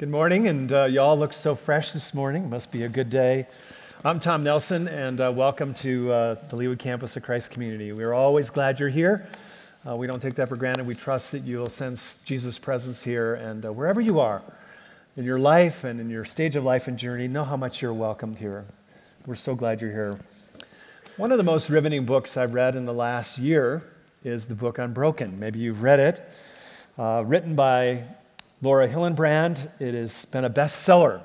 Good morning, and uh, y'all look so fresh this morning. Must be a good day. I'm Tom Nelson, and uh, welcome to uh, the Leawood campus of Christ Community. We're always glad you're here. Uh, we don't take that for granted. We trust that you'll sense Jesus' presence here, and uh, wherever you are in your life and in your stage of life and journey, know how much you're welcomed here. We're so glad you're here. One of the most riveting books I've read in the last year is the book Unbroken. Maybe you've read it. Uh, written by Laura Hillenbrand. It has been a bestseller.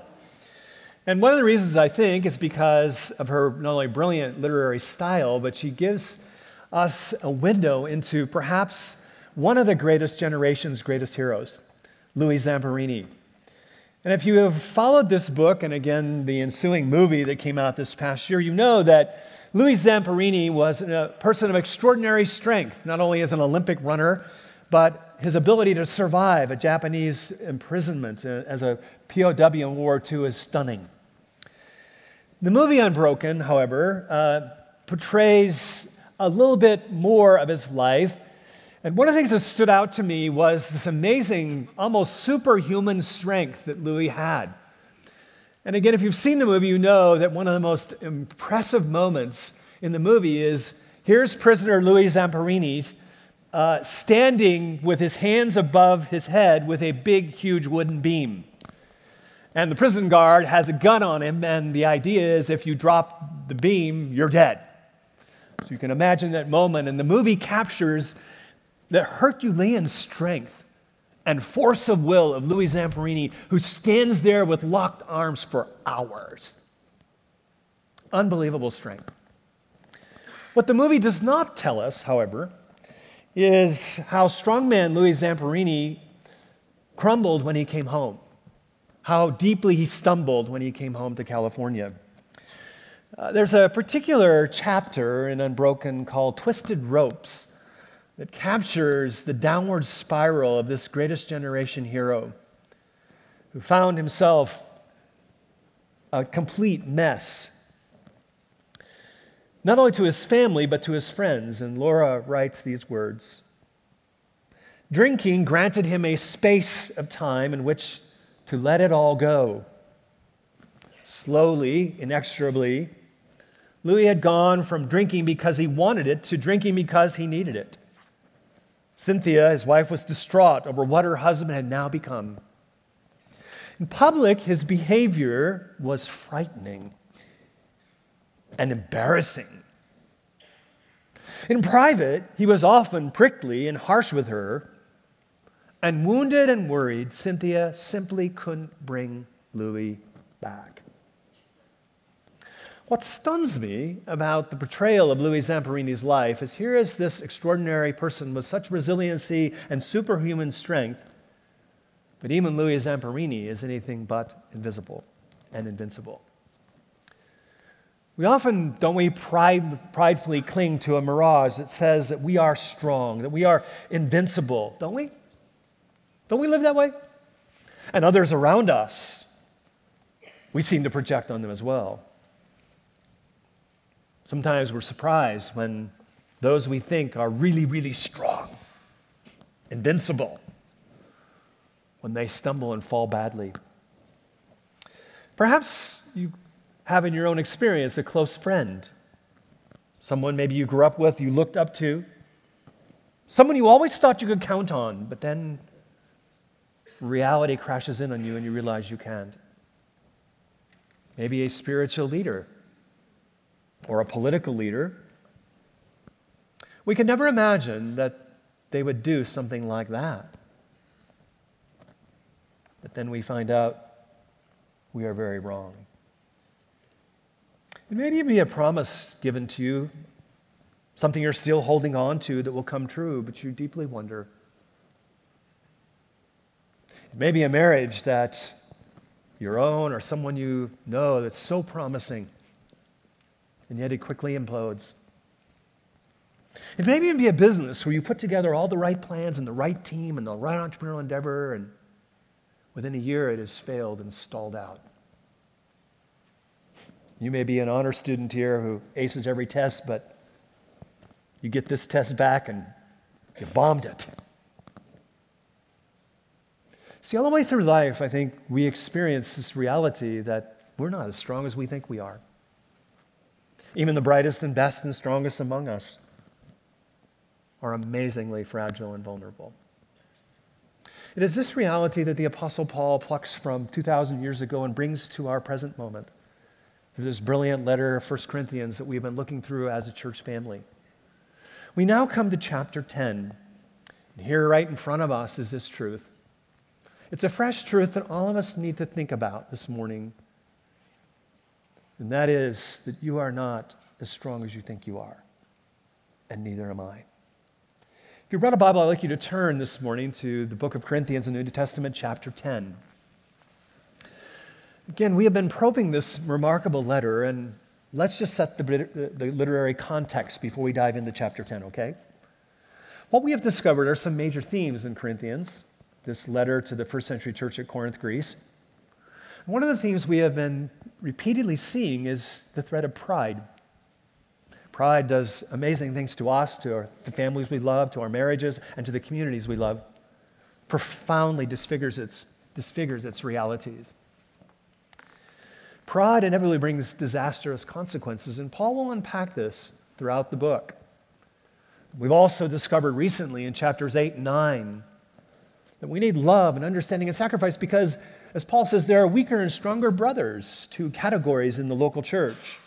And one of the reasons I think is because of her not only brilliant literary style, but she gives us a window into perhaps one of the greatest generation's greatest heroes, Louis Zamperini. And if you have followed this book, and again, the ensuing movie that came out this past year, you know that Louis Zamperini was a person of extraordinary strength, not only as an Olympic runner, but his ability to survive a Japanese imprisonment uh, as a POW in World War II is stunning. The movie Unbroken, however, uh, portrays a little bit more of his life. And one of the things that stood out to me was this amazing, almost superhuman strength that Louis had. And again, if you've seen the movie, you know that one of the most impressive moments in the movie is here's prisoner Louis Zamperini uh, standing with his hands above his head with a big, huge wooden beam. And the prison guard has a gun on him, and the idea is if you drop the beam, you're dead. So you can imagine that moment, and the movie captures the Herculean strength and force of will of Louis Zamperini, who stands there with locked arms for hours. Unbelievable strength. What the movie does not tell us, however, is how strongman Louis Zamperini crumbled when he came home, how deeply he stumbled when he came home to California. Uh, there's a particular chapter in Unbroken called Twisted Ropes that captures the downward spiral of this greatest generation hero who found himself a complete mess not only to his family, but to his friends. And Laura writes these words Drinking granted him a space of time in which to let it all go. Slowly, inexorably, Louis had gone from drinking because he wanted it to drinking because he needed it. Cynthia, his wife, was distraught over what her husband had now become. In public, his behavior was frightening and embarrassing. In private, he was often prickly and harsh with her, and wounded and worried, Cynthia simply couldn't bring Louis back. What stuns me about the portrayal of Louis Zamperini's life is here is this extraordinary person with such resiliency and superhuman strength, but even Louis Zamperini is anything but invisible and invincible. We often, don't we, pride, pridefully cling to a mirage that says that we are strong, that we are invincible, don't we? Don't we live that way? And others around us, we seem to project on them as well. Sometimes we're surprised when those we think are really, really strong, invincible, when they stumble and fall badly. Perhaps you have in your own experience a close friend, someone maybe you grew up with, you looked up to, someone you always thought you could count on, but then reality crashes in on you and you realize you can't. Maybe a spiritual leader or a political leader. We can never imagine that they would do something like that. But then we find out we are very wrong. It may be a promise given to you, something you're still holding on to that will come true, but you deeply wonder. It may be a marriage that your own or someone you know that's so promising, and yet it quickly implodes. It may even be a business where you put together all the right plans and the right team and the right entrepreneurial endeavor, and within a year it has failed and stalled out. You may be an honor student here who aces every test, but you get this test back and you bombed it. See, all the way through life, I think we experience this reality that we're not as strong as we think we are. Even the brightest and best and strongest among us are amazingly fragile and vulnerable. It is this reality that the Apostle Paul plucks from 2,000 years ago and brings to our present moment through this brilliant letter of 1 Corinthians that we've been looking through as a church family. We now come to chapter 10. And here, right in front of us, is this truth it's a fresh truth that all of us need to think about this morning. And that is that you are not as strong as you think you are, and neither am I. If you brought a Bible, I'd like you to turn this morning to the book of Corinthians in the New Testament, chapter 10. Again, we have been probing this remarkable letter, and let's just set the, the literary context before we dive into chapter 10, okay? What we have discovered are some major themes in Corinthians this letter to the first century church at Corinth, Greece. One of the themes we have been repeatedly seeing is the threat of pride. Pride does amazing things to us, to our, the families we love, to our marriages, and to the communities we love. Profoundly disfigures its, disfigures its realities. Pride inevitably brings disastrous consequences, and Paul will unpack this throughout the book. We've also discovered recently in chapters 8 and 9 that we need love and understanding and sacrifice because, as Paul says, there are weaker and stronger brothers, two categories in the local church.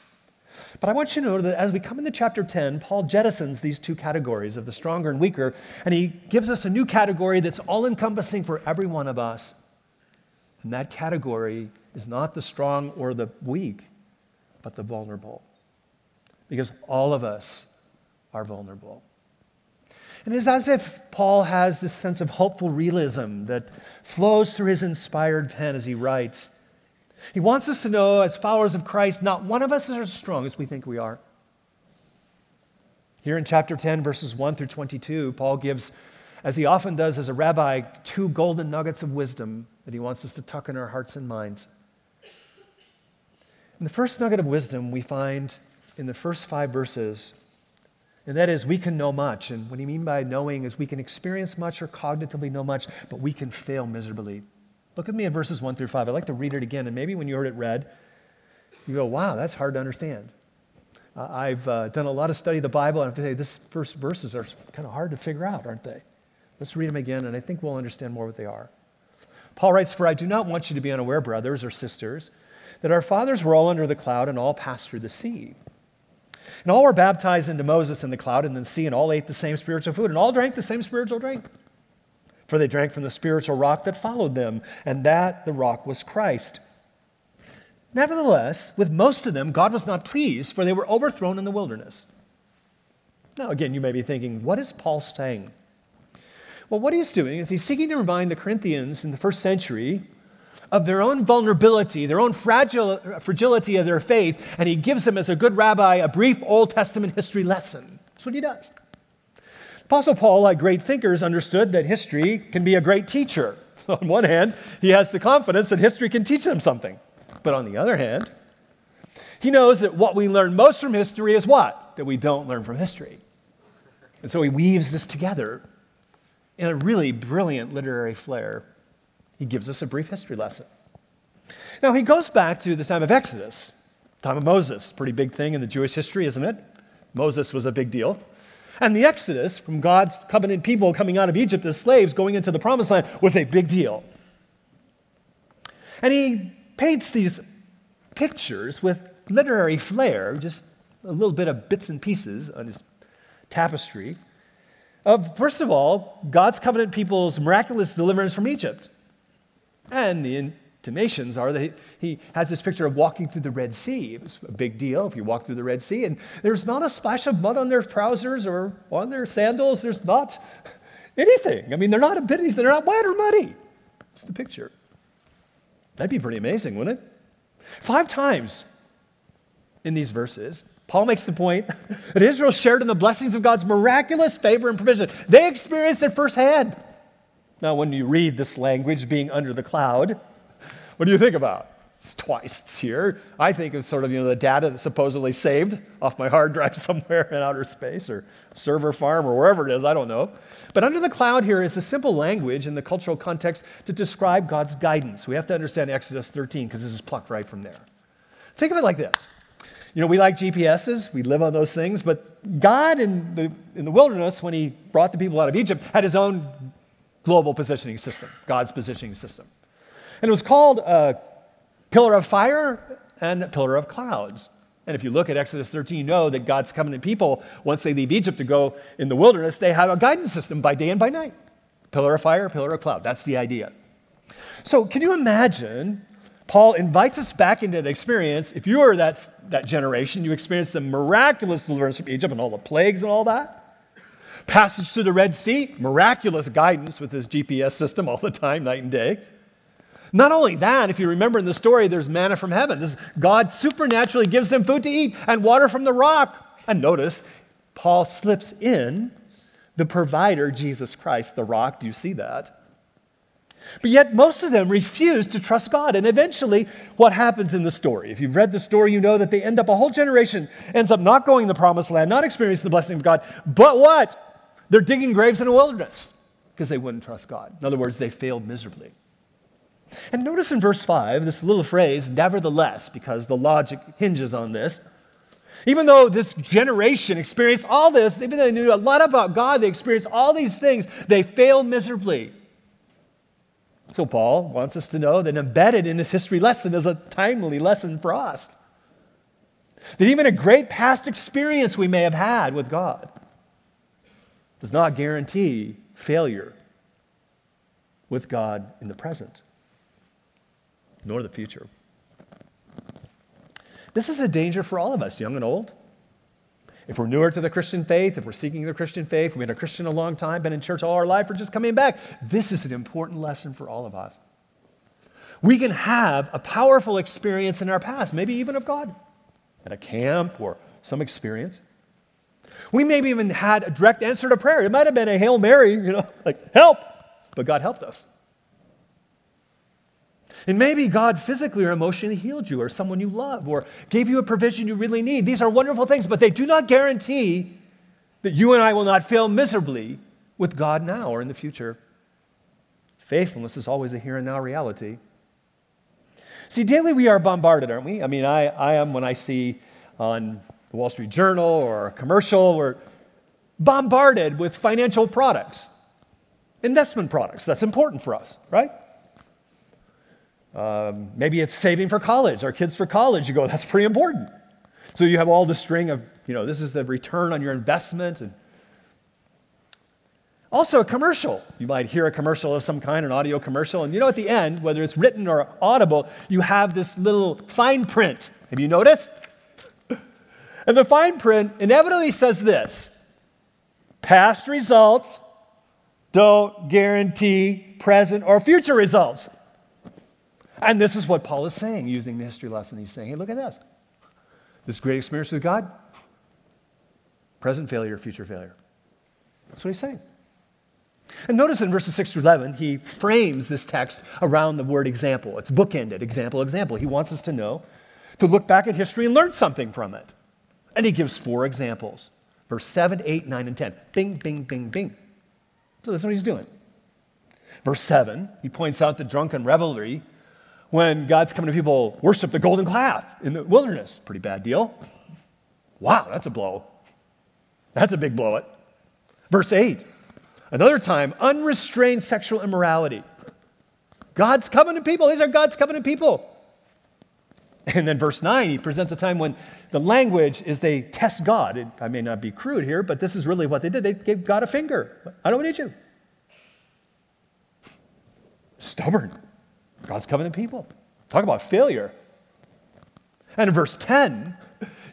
But I want you to know that as we come into chapter 10, Paul jettisons these two categories of the stronger and weaker, and he gives us a new category that's all encompassing for every one of us. And that category is not the strong or the weak, but the vulnerable. Because all of us are vulnerable. And it's as if Paul has this sense of hopeful realism that flows through his inspired pen as he writes. He wants us to know, as followers of Christ, not one of us is as strong as we think we are. Here in chapter 10, verses 1 through 22, Paul gives, as he often does as a rabbi, two golden nuggets of wisdom that he wants us to tuck in our hearts and minds. And the first nugget of wisdom we find in the first five verses and that is, we can know much. And what he mean by knowing is we can experience much or cognitively know much, but we can fail miserably. Look at me at verses 1 through 5. I'd like to read it again. And maybe when you heard it read, you go, wow, that's hard to understand. Uh, I've uh, done a lot of study of the Bible, and I have to say, this first verses are kind of hard to figure out, aren't they? Let's read them again, and I think we'll understand more what they are. Paul writes, For I do not want you to be unaware, brothers or sisters, that our fathers were all under the cloud and all passed through the sea. And all were baptized into Moses in the cloud and in the sea, and all ate the same spiritual food, and all drank the same spiritual drink. For they drank from the spiritual rock that followed them, and that the rock was Christ. Nevertheless, with most of them, God was not pleased, for they were overthrown in the wilderness. Now, again, you may be thinking, what is Paul saying? Well, what he's doing is he's seeking to remind the Corinthians in the first century of their own vulnerability, their own fragile, fragility of their faith, and he gives them, as a good rabbi, a brief Old Testament history lesson. That's what he does. Apostle Paul, like great thinkers, understood that history can be a great teacher. on one hand, he has the confidence that history can teach them something. But on the other hand, he knows that what we learn most from history is what? That we don't learn from history. And so he weaves this together in a really brilliant literary flair he gives us a brief history lesson. Now, he goes back to the time of Exodus, time of Moses, pretty big thing in the Jewish history, isn't it? Moses was a big deal. And the Exodus from God's covenant people coming out of Egypt as slaves going into the promised land was a big deal. And he paints these pictures with literary flair, just a little bit of bits and pieces on his tapestry, of, first of all, God's covenant people's miraculous deliverance from Egypt. And the intimations are that he, has this picture of walking through the Red Sea. It was a big deal if you walk through the Red Sea. And there's not a splash of mud on their trousers or on their sandals. There's not anything. I mean, they're not a bit, they're not wet or muddy. It's the picture. That'd be pretty amazing, wouldn't it? Five times in these verses, Paul makes the point that Israel shared in the blessings of God's miraculous favor and provision. They experienced it firsthand. Now, when you read this language being under the cloud, what do you think about? It's twice it's here. I think of sort of you know the data that's supposedly saved off my hard drive somewhere in outer space or server farm or wherever it is, I don't know. But under the cloud here is a simple language in the cultural context to describe God's guidance. We have to understand Exodus 13 because this is plucked right from there. Think of it like this. You know, we like GPSs, we live on those things, but God in the, in the wilderness, when he brought the people out of Egypt, had his own global positioning system, God's positioning system. And it was called a pillar of fire and pillar of clouds. And if you look at Exodus 13, you know that God's covenant people, once they leave Egypt to go in the wilderness, they have a guidance system by day and by night pillar of fire, pillar of cloud. That's the idea. So, can you imagine? Paul invites us back into that experience. If you were that, that generation, you experienced the miraculous deliverance from Egypt and all the plagues and all that. Passage through the Red Sea, miraculous guidance with his GPS system all the time, night and day. Not only that, if you remember in the story, there's manna from heaven. This, God supernaturally gives them food to eat and water from the rock. And notice, Paul slips in the provider, Jesus Christ, the rock. Do you see that? But yet, most of them refuse to trust God. And eventually, what happens in the story? If you've read the story, you know that they end up, a whole generation ends up not going to the promised land, not experiencing the blessing of God. But what? They're digging graves in the wilderness because they wouldn't trust God. In other words, they failed miserably. And notice in verse 5 this little phrase, nevertheless, because the logic hinges on this. Even though this generation experienced all this, even though they knew a lot about God, they experienced all these things, they failed miserably. So, Paul wants us to know that embedded in this history lesson is a timely lesson for us. That even a great past experience we may have had with God does not guarantee failure with God in the present nor the future. This is a danger for all of us, young and old. If we're newer to the Christian faith, if we're seeking the Christian faith, we've been a Christian a long time, been in church all our life, or just coming back, this is an important lesson for all of us. We can have a powerful experience in our past, maybe even of God, at a camp or some experience. We maybe even had a direct answer to prayer. It might have been a Hail Mary, you know, like, help, but God helped us. And maybe God physically or emotionally healed you or someone you love or gave you a provision you really need. These are wonderful things, but they do not guarantee that you and I will not fail miserably with God now or in the future. Faithfulness is always a here and now reality. See, daily we are bombarded, aren't we? I mean, I, I am when I see on the Wall Street Journal or a commercial, we're bombarded with financial products, investment products. That's important for us, right? Um, maybe it's saving for college, our kids for college. You go, that's pretty important. So you have all the string of, you know, this is the return on your investment. And also a commercial. You might hear a commercial of some kind, an audio commercial, and you know at the end, whether it's written or audible, you have this little fine print. Have you noticed? And the fine print inevitably says this past results don't guarantee present or future results. And this is what Paul is saying using the history lesson. He's saying, hey, look at this. This great experience with God, present failure, future failure. That's what he's saying. And notice in verses 6 through 11, he frames this text around the word example. It's bookended example, example. He wants us to know, to look back at history and learn something from it. And he gives four examples verse 7, 8, 9, and 10. Bing, bing, bing, bing. So that's what he's doing. Verse 7, he points out the drunken revelry when God's coming to people worship the golden calf in the wilderness. Pretty bad deal. Wow, that's a blow. That's a big blow it. Verse 8. Another time, unrestrained sexual immorality. God's covenant people. These are God's covenant people. And then verse 9, he presents a time when the language is they test God. It, I may not be crude here, but this is really what they did. They gave God a finger. I don't need you. Stubborn. God's covenant people. Talk about failure. And in verse 10,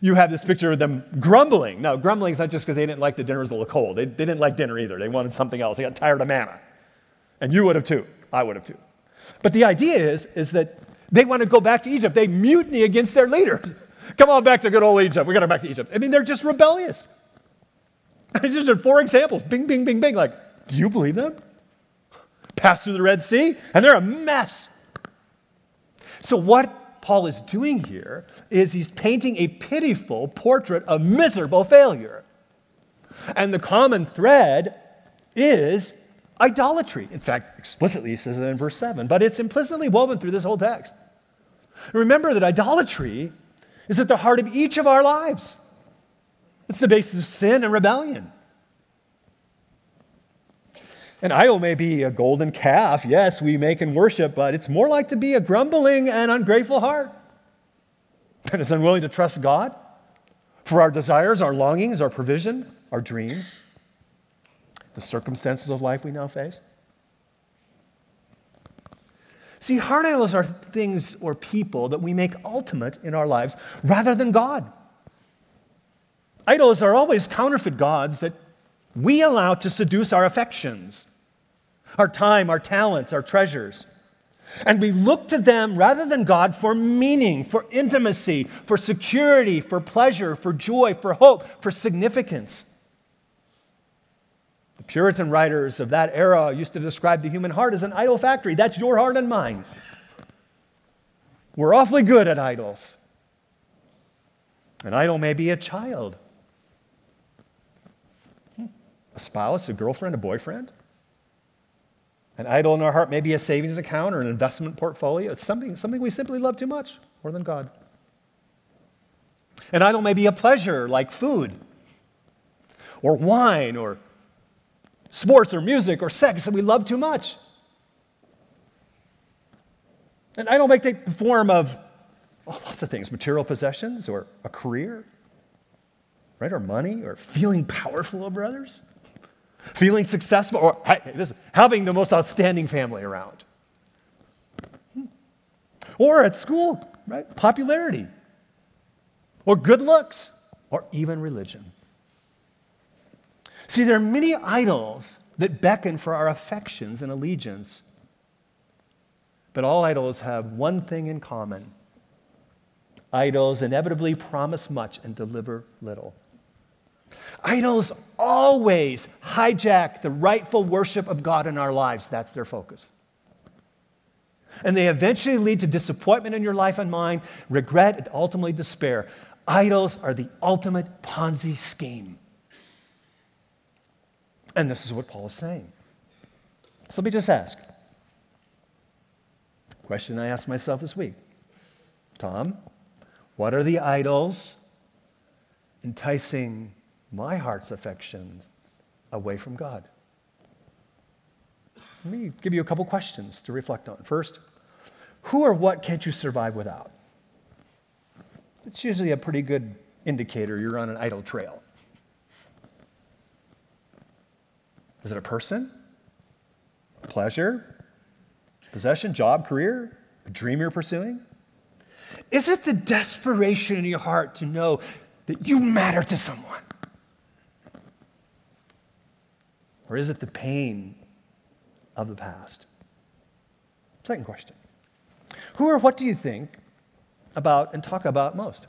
you have this picture of them grumbling. Now, grumbling is not just because they didn't like the dinner was a little cold. They, they didn't like dinner either. They wanted something else. They got tired of manna. And you would have too. I would have too. But the idea is, is that they want to go back to Egypt. They mutiny against their leaders. Come on back to good old Egypt. We got to go back to Egypt. I mean, they're just rebellious. These are four examples. Bing, bing, bing, bing. Like, do you believe them? Pass through the Red Sea, and they're a mess. So, what Paul is doing here is he's painting a pitiful portrait of miserable failure. And the common thread is idolatry. In fact, explicitly he says it in verse 7, but it's implicitly woven through this whole text. Remember that idolatry is at the heart of each of our lives. It's the basis of sin and rebellion. An idol may be a golden calf, yes, we make and worship, but it's more like to be a grumbling and ungrateful heart that is unwilling to trust God for our desires, our longings, our provision, our dreams, the circumstances of life we now face. See, heart idols are things or people that we make ultimate in our lives rather than God. Idols are always counterfeit gods that we allow to seduce our affections, our time, our talents, our treasures. And we look to them rather than God for meaning, for intimacy, for security, for pleasure, for joy, for hope, for significance. Puritan writers of that era used to describe the human heart as an idol factory. That's your heart and mine. We're awfully good at idols. An idol may be a child, hmm. a spouse, a girlfriend, a boyfriend. An idol in our heart may be a savings account or an investment portfolio. It's something, something we simply love too much, more than God. An idol may be a pleasure like food or wine or sports or music or sex that we love too much. And I don't make the form of oh, lots of things material possessions or a career, right? Or money or feeling powerful over others, feeling successful, or hey, this, having the most outstanding family around. Hmm. Or at school, right? Popularity, or good looks, or even religion. See, there are many idols that beckon for our affections and allegiance. But all idols have one thing in common idols inevitably promise much and deliver little. Idols always hijack the rightful worship of God in our lives. That's their focus. And they eventually lead to disappointment in your life and mine, regret, and ultimately despair. Idols are the ultimate Ponzi scheme. And this is what Paul is saying. So let me just ask. Question I asked myself this week Tom, what are the idols enticing my heart's affections away from God? Let me give you a couple questions to reflect on. First, who or what can't you survive without? It's usually a pretty good indicator you're on an idol trail. Is it a person? Pleasure? Possession? Job? Career? A dream you're pursuing? Is it the desperation in your heart to know that you matter to someone? Or is it the pain of the past? Second question Who or what do you think about and talk about most?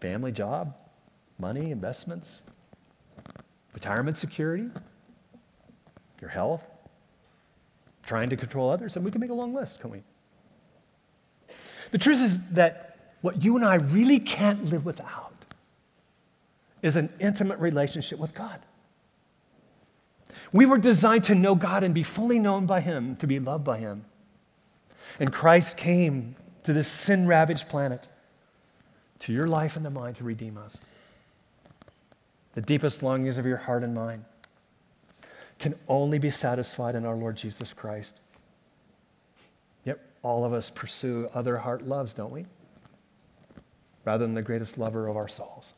Family, job, money, investments, retirement security, your health, trying to control others, and we can make a long list, can we? The truth is that what you and I really can't live without is an intimate relationship with God. We were designed to know God and be fully known by Him, to be loved by Him. And Christ came to this sin ravaged planet, to your life and to mine, to redeem us the deepest longings of your heart and mind, can only be satisfied in our Lord Jesus Christ. Yet all of us pursue other heart loves, don't we? Rather than the greatest lover of our souls.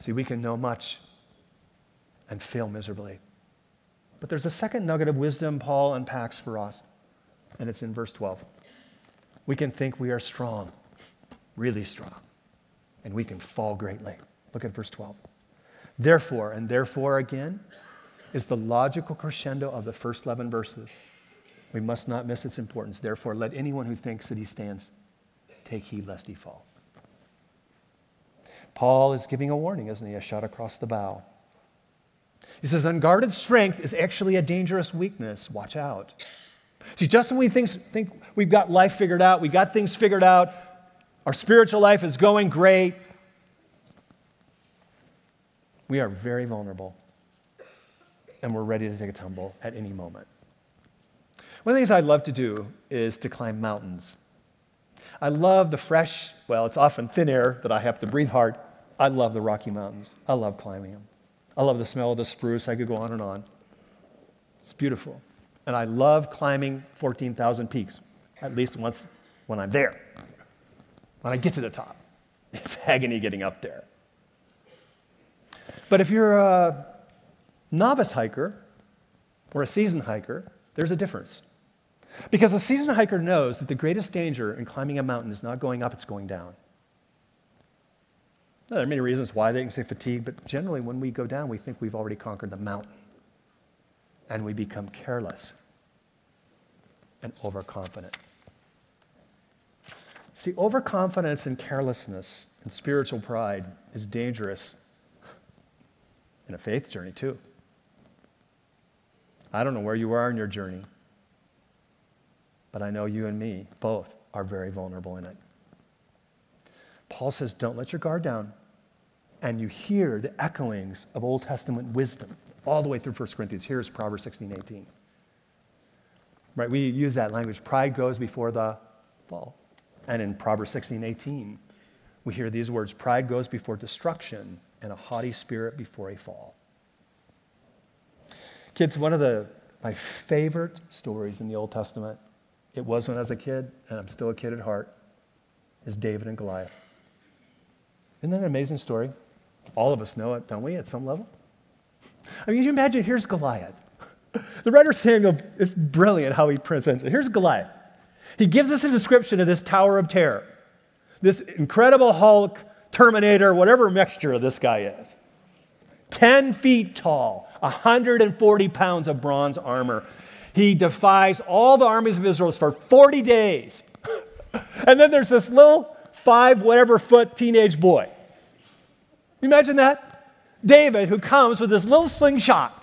See, we can know much and fail miserably. But there's a second nugget of wisdom Paul unpacks for us, and it's in verse 12. We can think we are strong, really strong and we can fall greatly. Look at verse 12. Therefore, and therefore again, is the logical crescendo of the first 11 verses. We must not miss its importance. Therefore, let anyone who thinks that he stands take heed lest he fall. Paul is giving a warning, isn't he? A shot across the bow. He says, unguarded strength is actually a dangerous weakness. Watch out. See, just when we think, think we've got life figured out, we've got things figured out, our spiritual life is going great, we are very vulnerable and we're ready to take a tumble at any moment. One of the things I love to do is to climb mountains. I love the fresh, well, it's often thin air that I have to breathe hard. I love the Rocky Mountains. I love climbing them. I love the smell of the spruce. I could go on and on. It's beautiful. And I love climbing 14,000 peaks, at least once when I'm there. When I get to the top, it's agony getting up there. But if you're a novice hiker or a seasoned hiker, there's a difference. Because a seasoned hiker knows that the greatest danger in climbing a mountain is not going up, it's going down. Now, there are many reasons why they can say fatigue, but generally when we go down, we think we've already conquered the mountain. And we become careless and overconfident. See, overconfidence and carelessness and spiritual pride is dangerous in a faith journey, too. I don't know where you are in your journey, but I know you and me both are very vulnerable in it. Paul says, Don't let your guard down. And you hear the echoings of Old Testament wisdom all the way through 1 Corinthians. Here's Proverbs 16 18. Right? We use that language. Pride goes before the fall. And in Proverbs 16 18, we hear these words Pride goes before destruction, and a haughty spirit before a fall. Kids, one of the, my favorite stories in the Old Testament, it was when I was a kid, and I'm still a kid at heart, is David and Goliath. Isn't that an amazing story? All of us know it, don't we, at some level? I mean, you imagine here's Goliath. The writer Samuel is brilliant how he presents it. Here's Goliath. He gives us a description of this Tower of Terror, this incredible Hulk, Terminator, whatever mixture this guy is. 10 feet tall, 140 pounds of bronze armor. He defies all the armies of Israel for 40 days. and then there's this little five, whatever foot teenage boy. You imagine that? David, who comes with this little slingshot.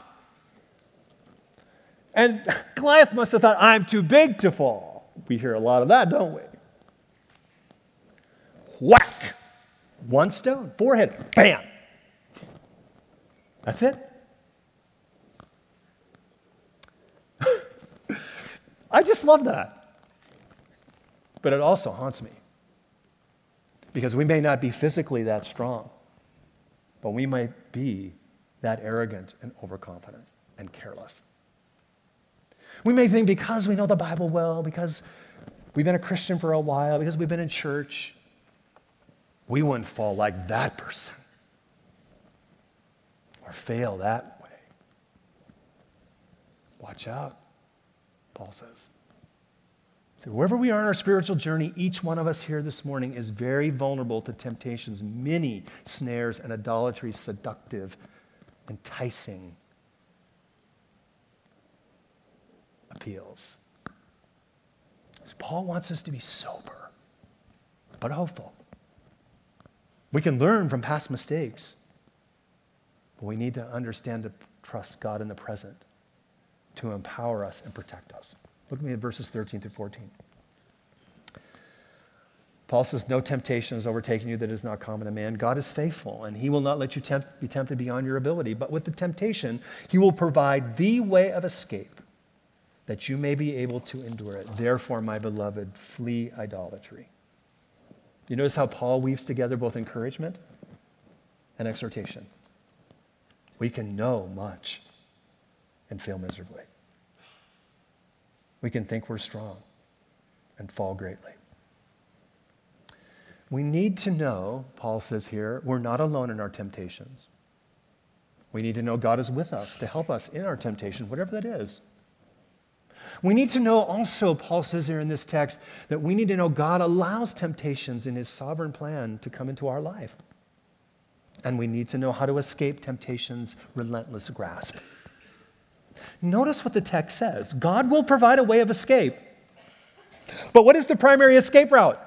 And Goliath must have thought, I'm too big to fall. We hear a lot of that, don't we? Whack! One stone, forehead, bam! That's it. I just love that. But it also haunts me. Because we may not be physically that strong, but we might be that arrogant and overconfident and careless. We may think because we know the Bible well, because we've been a Christian for a while, because we've been in church, we wouldn't fall like that person or fail that way. Watch out, Paul says. So, wherever we are in our spiritual journey, each one of us here this morning is very vulnerable to temptations, many snares and idolatry, seductive, enticing appeals. So Paul wants us to be sober, but hopeful. We can learn from past mistakes, but we need to understand to trust God in the present to empower us and protect us. Look at me at verses 13 through 14. Paul says, No temptation has overtaken you that is not common to man. God is faithful, and he will not let you tempt, be tempted beyond your ability. But with the temptation, he will provide the way of escape that you may be able to endure it. Therefore, my beloved, flee idolatry. You notice how Paul weaves together both encouragement and exhortation. We can know much and fail miserably. We can think we're strong and fall greatly. We need to know, Paul says here, we're not alone in our temptations. We need to know God is with us to help us in our temptation, whatever that is. We need to know also, Paul says here in this text, that we need to know God allows temptations in his sovereign plan to come into our life. And we need to know how to escape temptation's relentless grasp. Notice what the text says God will provide a way of escape. But what is the primary escape route?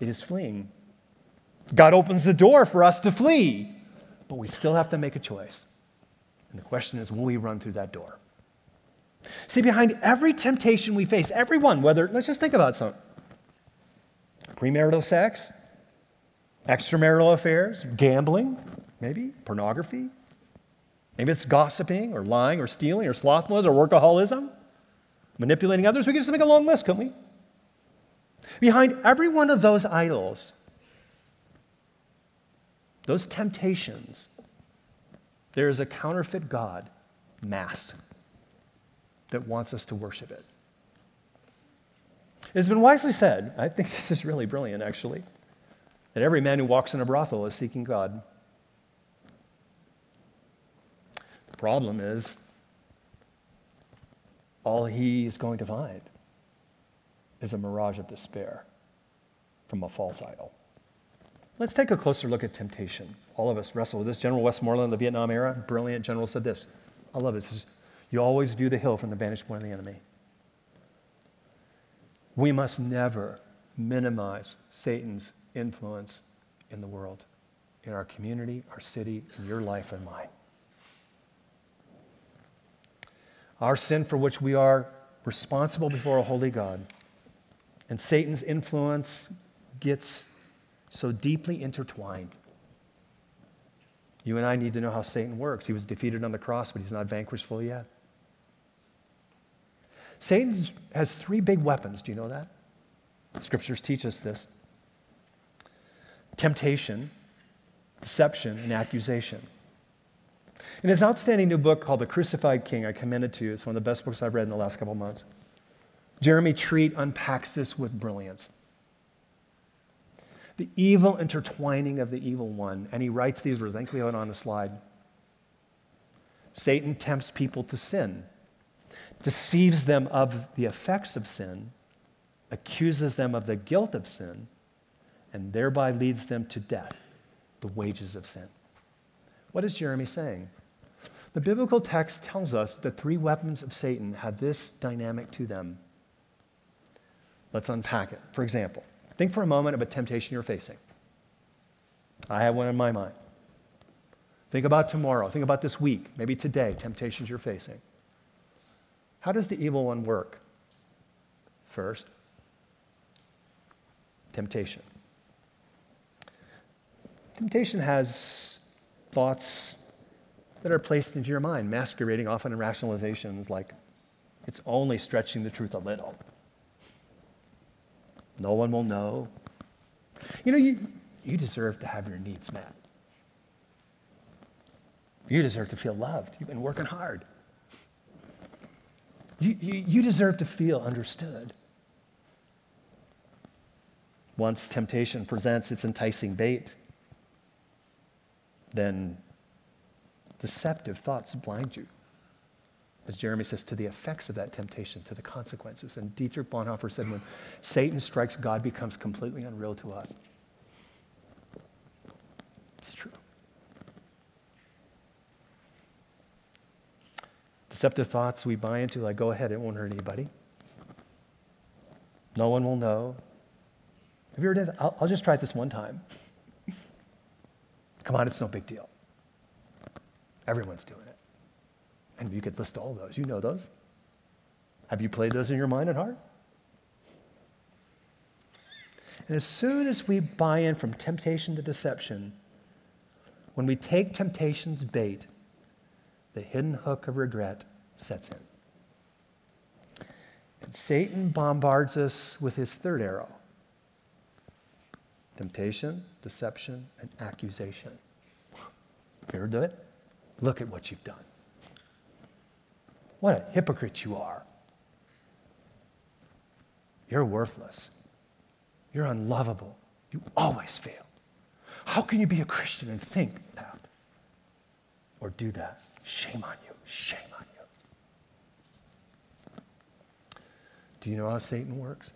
It is fleeing. God opens the door for us to flee, but we still have to make a choice. And the question is will we run through that door? See, behind every temptation we face, everyone, whether, let's just think about some premarital sex, extramarital affairs, gambling, maybe pornography, maybe it's gossiping or lying or stealing or slothfulness or workaholism, manipulating others. We can just make a long list, couldn't we? Behind every one of those idols, those temptations, there is a counterfeit God masked that wants us to worship it. It has been wisely said, I think this is really brilliant actually, that every man who walks in a brothel is seeking God. The problem is, all he is going to find is a mirage of despair from a false idol. Let's take a closer look at temptation. All of us wrestle with this. General Westmoreland in the Vietnam era, brilliant general, said this. I love this. You always view the hill from the vantage point of the enemy. We must never minimize Satan's influence in the world, in our community, our city, in your life and mine. Our sin for which we are responsible before a holy God, and Satan's influence gets so deeply intertwined. You and I need to know how Satan works. He was defeated on the cross, but he's not vanquished fully yet. Satan has three big weapons. Do you know that? Scriptures teach us this temptation, deception, and accusation. In his outstanding new book called The Crucified King, I commend it to you. It's one of the best books I've read in the last couple months. Jeremy Treat unpacks this with brilliance. The evil intertwining of the evil one. And he writes these words. I think we have it on the slide. Satan tempts people to sin deceives them of the effects of sin, accuses them of the guilt of sin, and thereby leads them to death, the wages of sin. What is Jeremy saying? The biblical text tells us that three weapons of Satan have this dynamic to them. Let's unpack it. For example, think for a moment of a temptation you're facing. I have one in my mind. Think about tomorrow. Think about this week, maybe today, temptations you're facing. How does the evil one work? First, temptation. Temptation has thoughts that are placed into your mind, masquerading often in rationalizations like, it's only stretching the truth a little. No one will know. You know, you, you deserve to have your needs met. You deserve to feel loved. You've been working hard. You, you, deserve to feel understood. Once temptation presents its enticing bait, then deceptive thoughts blind you. As Jeremy says, to the effects of that temptation, to the consequences. And Dietrich Bonhoeffer said, when Satan strikes, God becomes completely unreal to us. It's true. Deceptive thoughts we buy into, like, go ahead, it won't hurt anybody. No one will know. Have you ever done that? I'll, I'll just try it this one time. Come on, it's no big deal. Everyone's doing it. And you could list all those. You know those. Have you played those in your mind and heart? And as soon as we buy in from temptation to deception, when we take temptation's bait, the hidden hook of regret sets in. And Satan bombards us with his third arrow temptation, deception, and accusation. You ever do it? Look at what you've done. What a hypocrite you are. You're worthless. You're unlovable. You always fail. How can you be a Christian and think that or do that? Shame on you. Shame on you. Do you know how Satan works?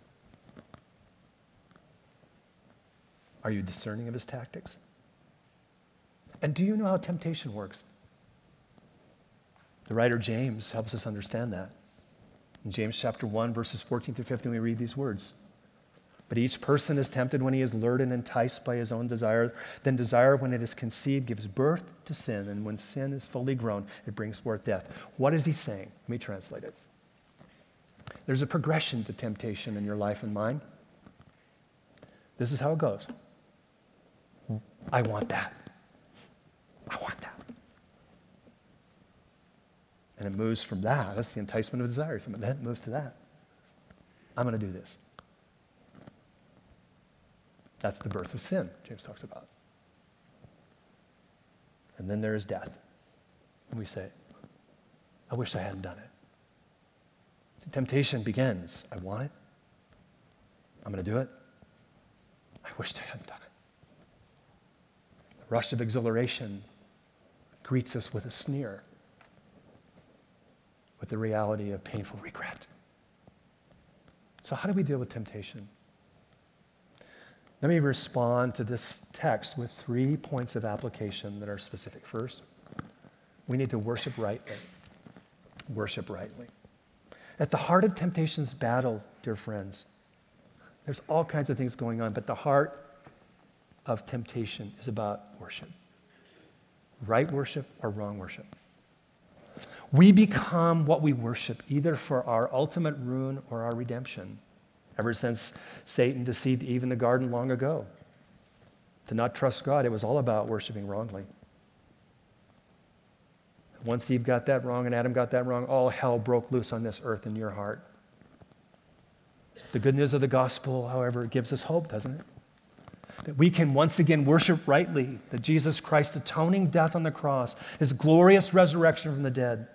Are you discerning of his tactics? And do you know how temptation works? The writer James helps us understand that. In James chapter 1, verses 14 through 15, we read these words. But each person is tempted when he is lured and enticed by his own desire. Then desire, when it is conceived, gives birth to sin. And when sin is fully grown, it brings forth death. What is he saying? Let me translate it. There's a progression to temptation in your life and mine. This is how it goes. I want that. I want that. And it moves from that. That's the enticement of then it moves to that. I'm going to do this. That's the birth of sin, James talks about. And then there is death. And we say, I wish I hadn't done it. Temptation begins. I want it. I'm going to do it. I wished I hadn't done it. The rush of exhilaration greets us with a sneer, with the reality of painful regret. So, how do we deal with temptation? Let me respond to this text with three points of application that are specific. First, we need to worship rightly. Worship rightly. At the heart of temptation's battle, dear friends, there's all kinds of things going on, but the heart of temptation is about worship right worship or wrong worship. We become what we worship, either for our ultimate ruin or our redemption. Ever since Satan deceived Eve in the garden long ago, to not trust God, it was all about worshiping wrongly. Once Eve got that wrong and Adam got that wrong, all hell broke loose on this earth in your heart. The good news of the gospel, however, gives us hope, doesn't it? that we can once again worship rightly that Jesus Christ's atoning death on the cross, his glorious resurrection from the dead,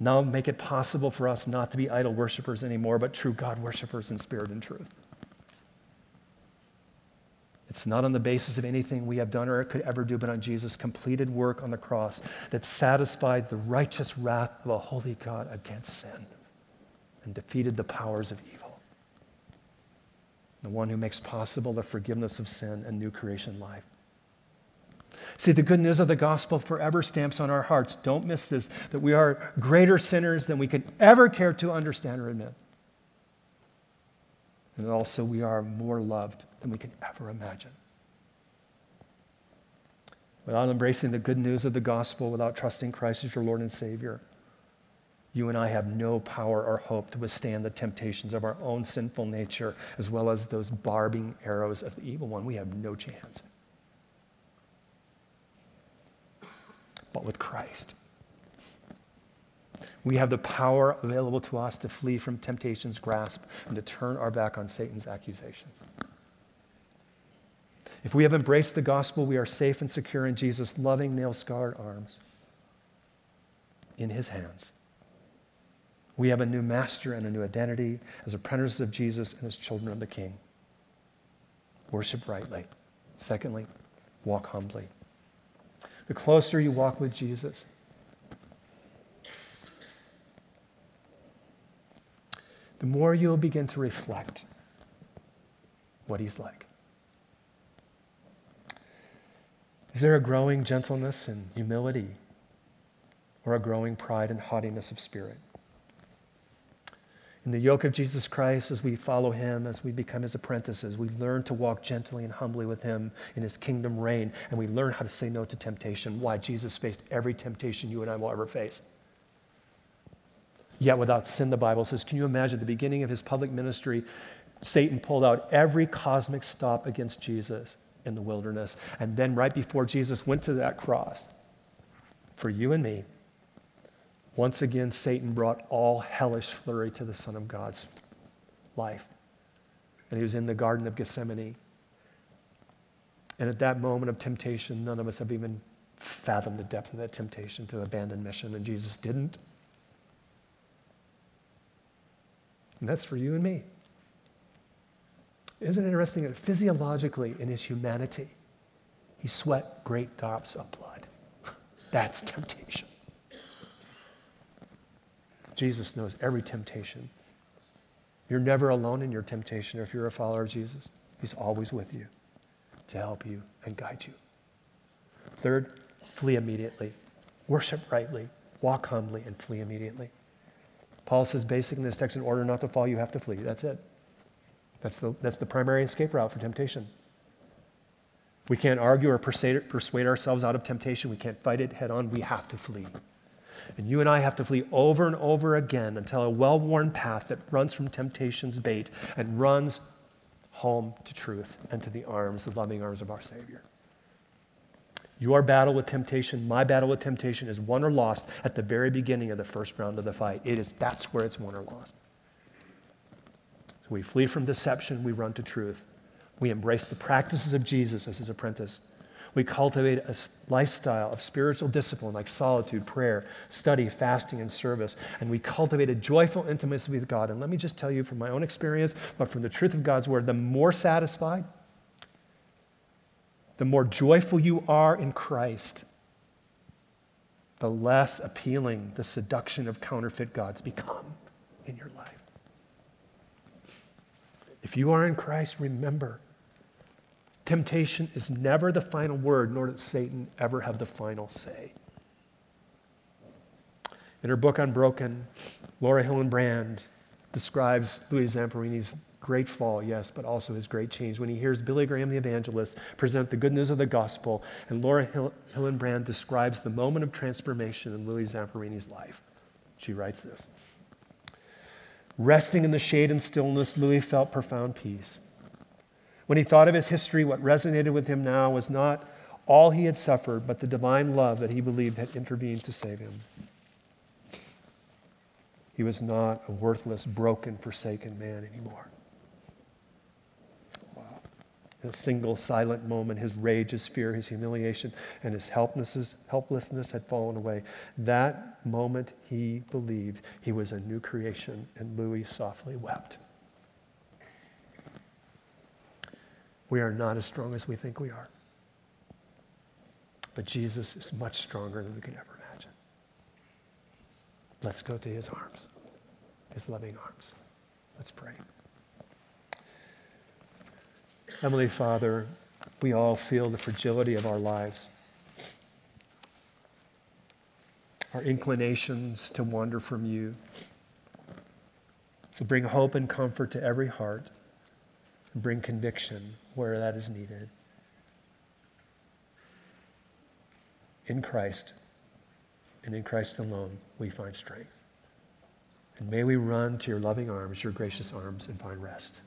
now make it possible for us not to be idol worshipers anymore, but true God worshipers in spirit and truth. It's not on the basis of anything we have done or could ever do, but on Jesus' completed work on the cross that satisfied the righteous wrath of a holy God against sin and defeated the powers of evil the one who makes possible the forgiveness of sin and new creation life. See, the good news of the gospel forever stamps on our hearts. Don't miss this that we are greater sinners than we could ever care to understand or admit. And also, we are more loved than we can ever imagine. Without embracing the good news of the gospel, without trusting Christ as your Lord and Savior, you and I have no power or hope to withstand the temptations of our own sinful nature, as well as those barbing arrows of the evil one. We have no chance. But with Christ, we have the power available to us to flee from temptation's grasp and to turn our back on Satan's accusations. If we have embraced the gospel, we are safe and secure in Jesus' loving, nail scarred arms, in his hands. We have a new master and a new identity as apprentices of Jesus and as children of the King. Worship rightly. Secondly, walk humbly. The closer you walk with Jesus, the more you'll begin to reflect what he's like. Is there a growing gentleness and humility or a growing pride and haughtiness of spirit? In the yoke of Jesus Christ, as we follow him, as we become his apprentices, we learn to walk gently and humbly with him in his kingdom reign, and we learn how to say no to temptation. Why? Jesus faced every temptation you and I will ever face. Yet without sin, the Bible says, can you imagine the beginning of his public ministry? Satan pulled out every cosmic stop against Jesus in the wilderness. And then, right before Jesus went to that cross, for you and me, once again, Satan brought all hellish flurry to the Son of God's life. And he was in the Garden of Gethsemane. And at that moment of temptation, none of us have even fathomed the depth of that temptation to abandon mission, and Jesus didn't. And that's for you and me. Isn't it interesting that physiologically, in his humanity, he sweat great drops of blood? That's temptation. Jesus knows every temptation. You're never alone in your temptation if you're a follower of Jesus. He's always with you to help you and guide you. Third, flee immediately. Worship rightly, walk humbly, and flee immediately. Paul says basically in this text, in order not to fall, you have to flee. That's it. That's the, that's the primary escape route for temptation. We can't argue or persuade, persuade ourselves out of temptation. We can't fight it head on. We have to flee. And you and I have to flee over and over again until a well worn path that runs from temptation's bait and runs home to truth and to the arms, the loving arms of our Savior. Your battle with temptation, my battle with temptation is won or lost at the very beginning of the first round of the fight. It is that's where it's won or lost. So we flee from deception, we run to truth. We embrace the practices of Jesus as his apprentice. We cultivate a lifestyle of spiritual discipline like solitude, prayer, study, fasting, and service. And we cultivate a joyful intimacy with God. And let me just tell you from my own experience, but from the truth of God's word, the more satisfied, the more joyful you are in Christ, the less appealing the seduction of counterfeit gods become in your life. If you are in Christ, remember Temptation is never the final word, nor does Satan ever have the final say. In her book Unbroken, Laura Hillenbrand describes Louis Zamperini's great fall, yes, but also his great change when he hears Billy Graham the evangelist present the good news of the gospel, and Laura Hillenbrand describes the moment of transformation in Louis Zamperini's life. She writes this Resting in the shade and stillness, Louis felt profound peace. When he thought of his history, what resonated with him now was not all he had suffered, but the divine love that he believed had intervened to save him. He was not a worthless, broken, forsaken man anymore. In a single silent moment, his rage, his fear, his humiliation, and his helplessness, helplessness had fallen away. That moment, he believed he was a new creation, and Louis softly wept. We are not as strong as we think we are. But Jesus is much stronger than we can ever imagine. Let's go to his arms, his loving arms. Let's pray. Heavenly Father, we all feel the fragility of our lives, our inclinations to wander from you. So bring hope and comfort to every heart and bring conviction where that is needed. In Christ and in Christ alone, we find strength. And may we run to your loving arms, your gracious arms, and find rest.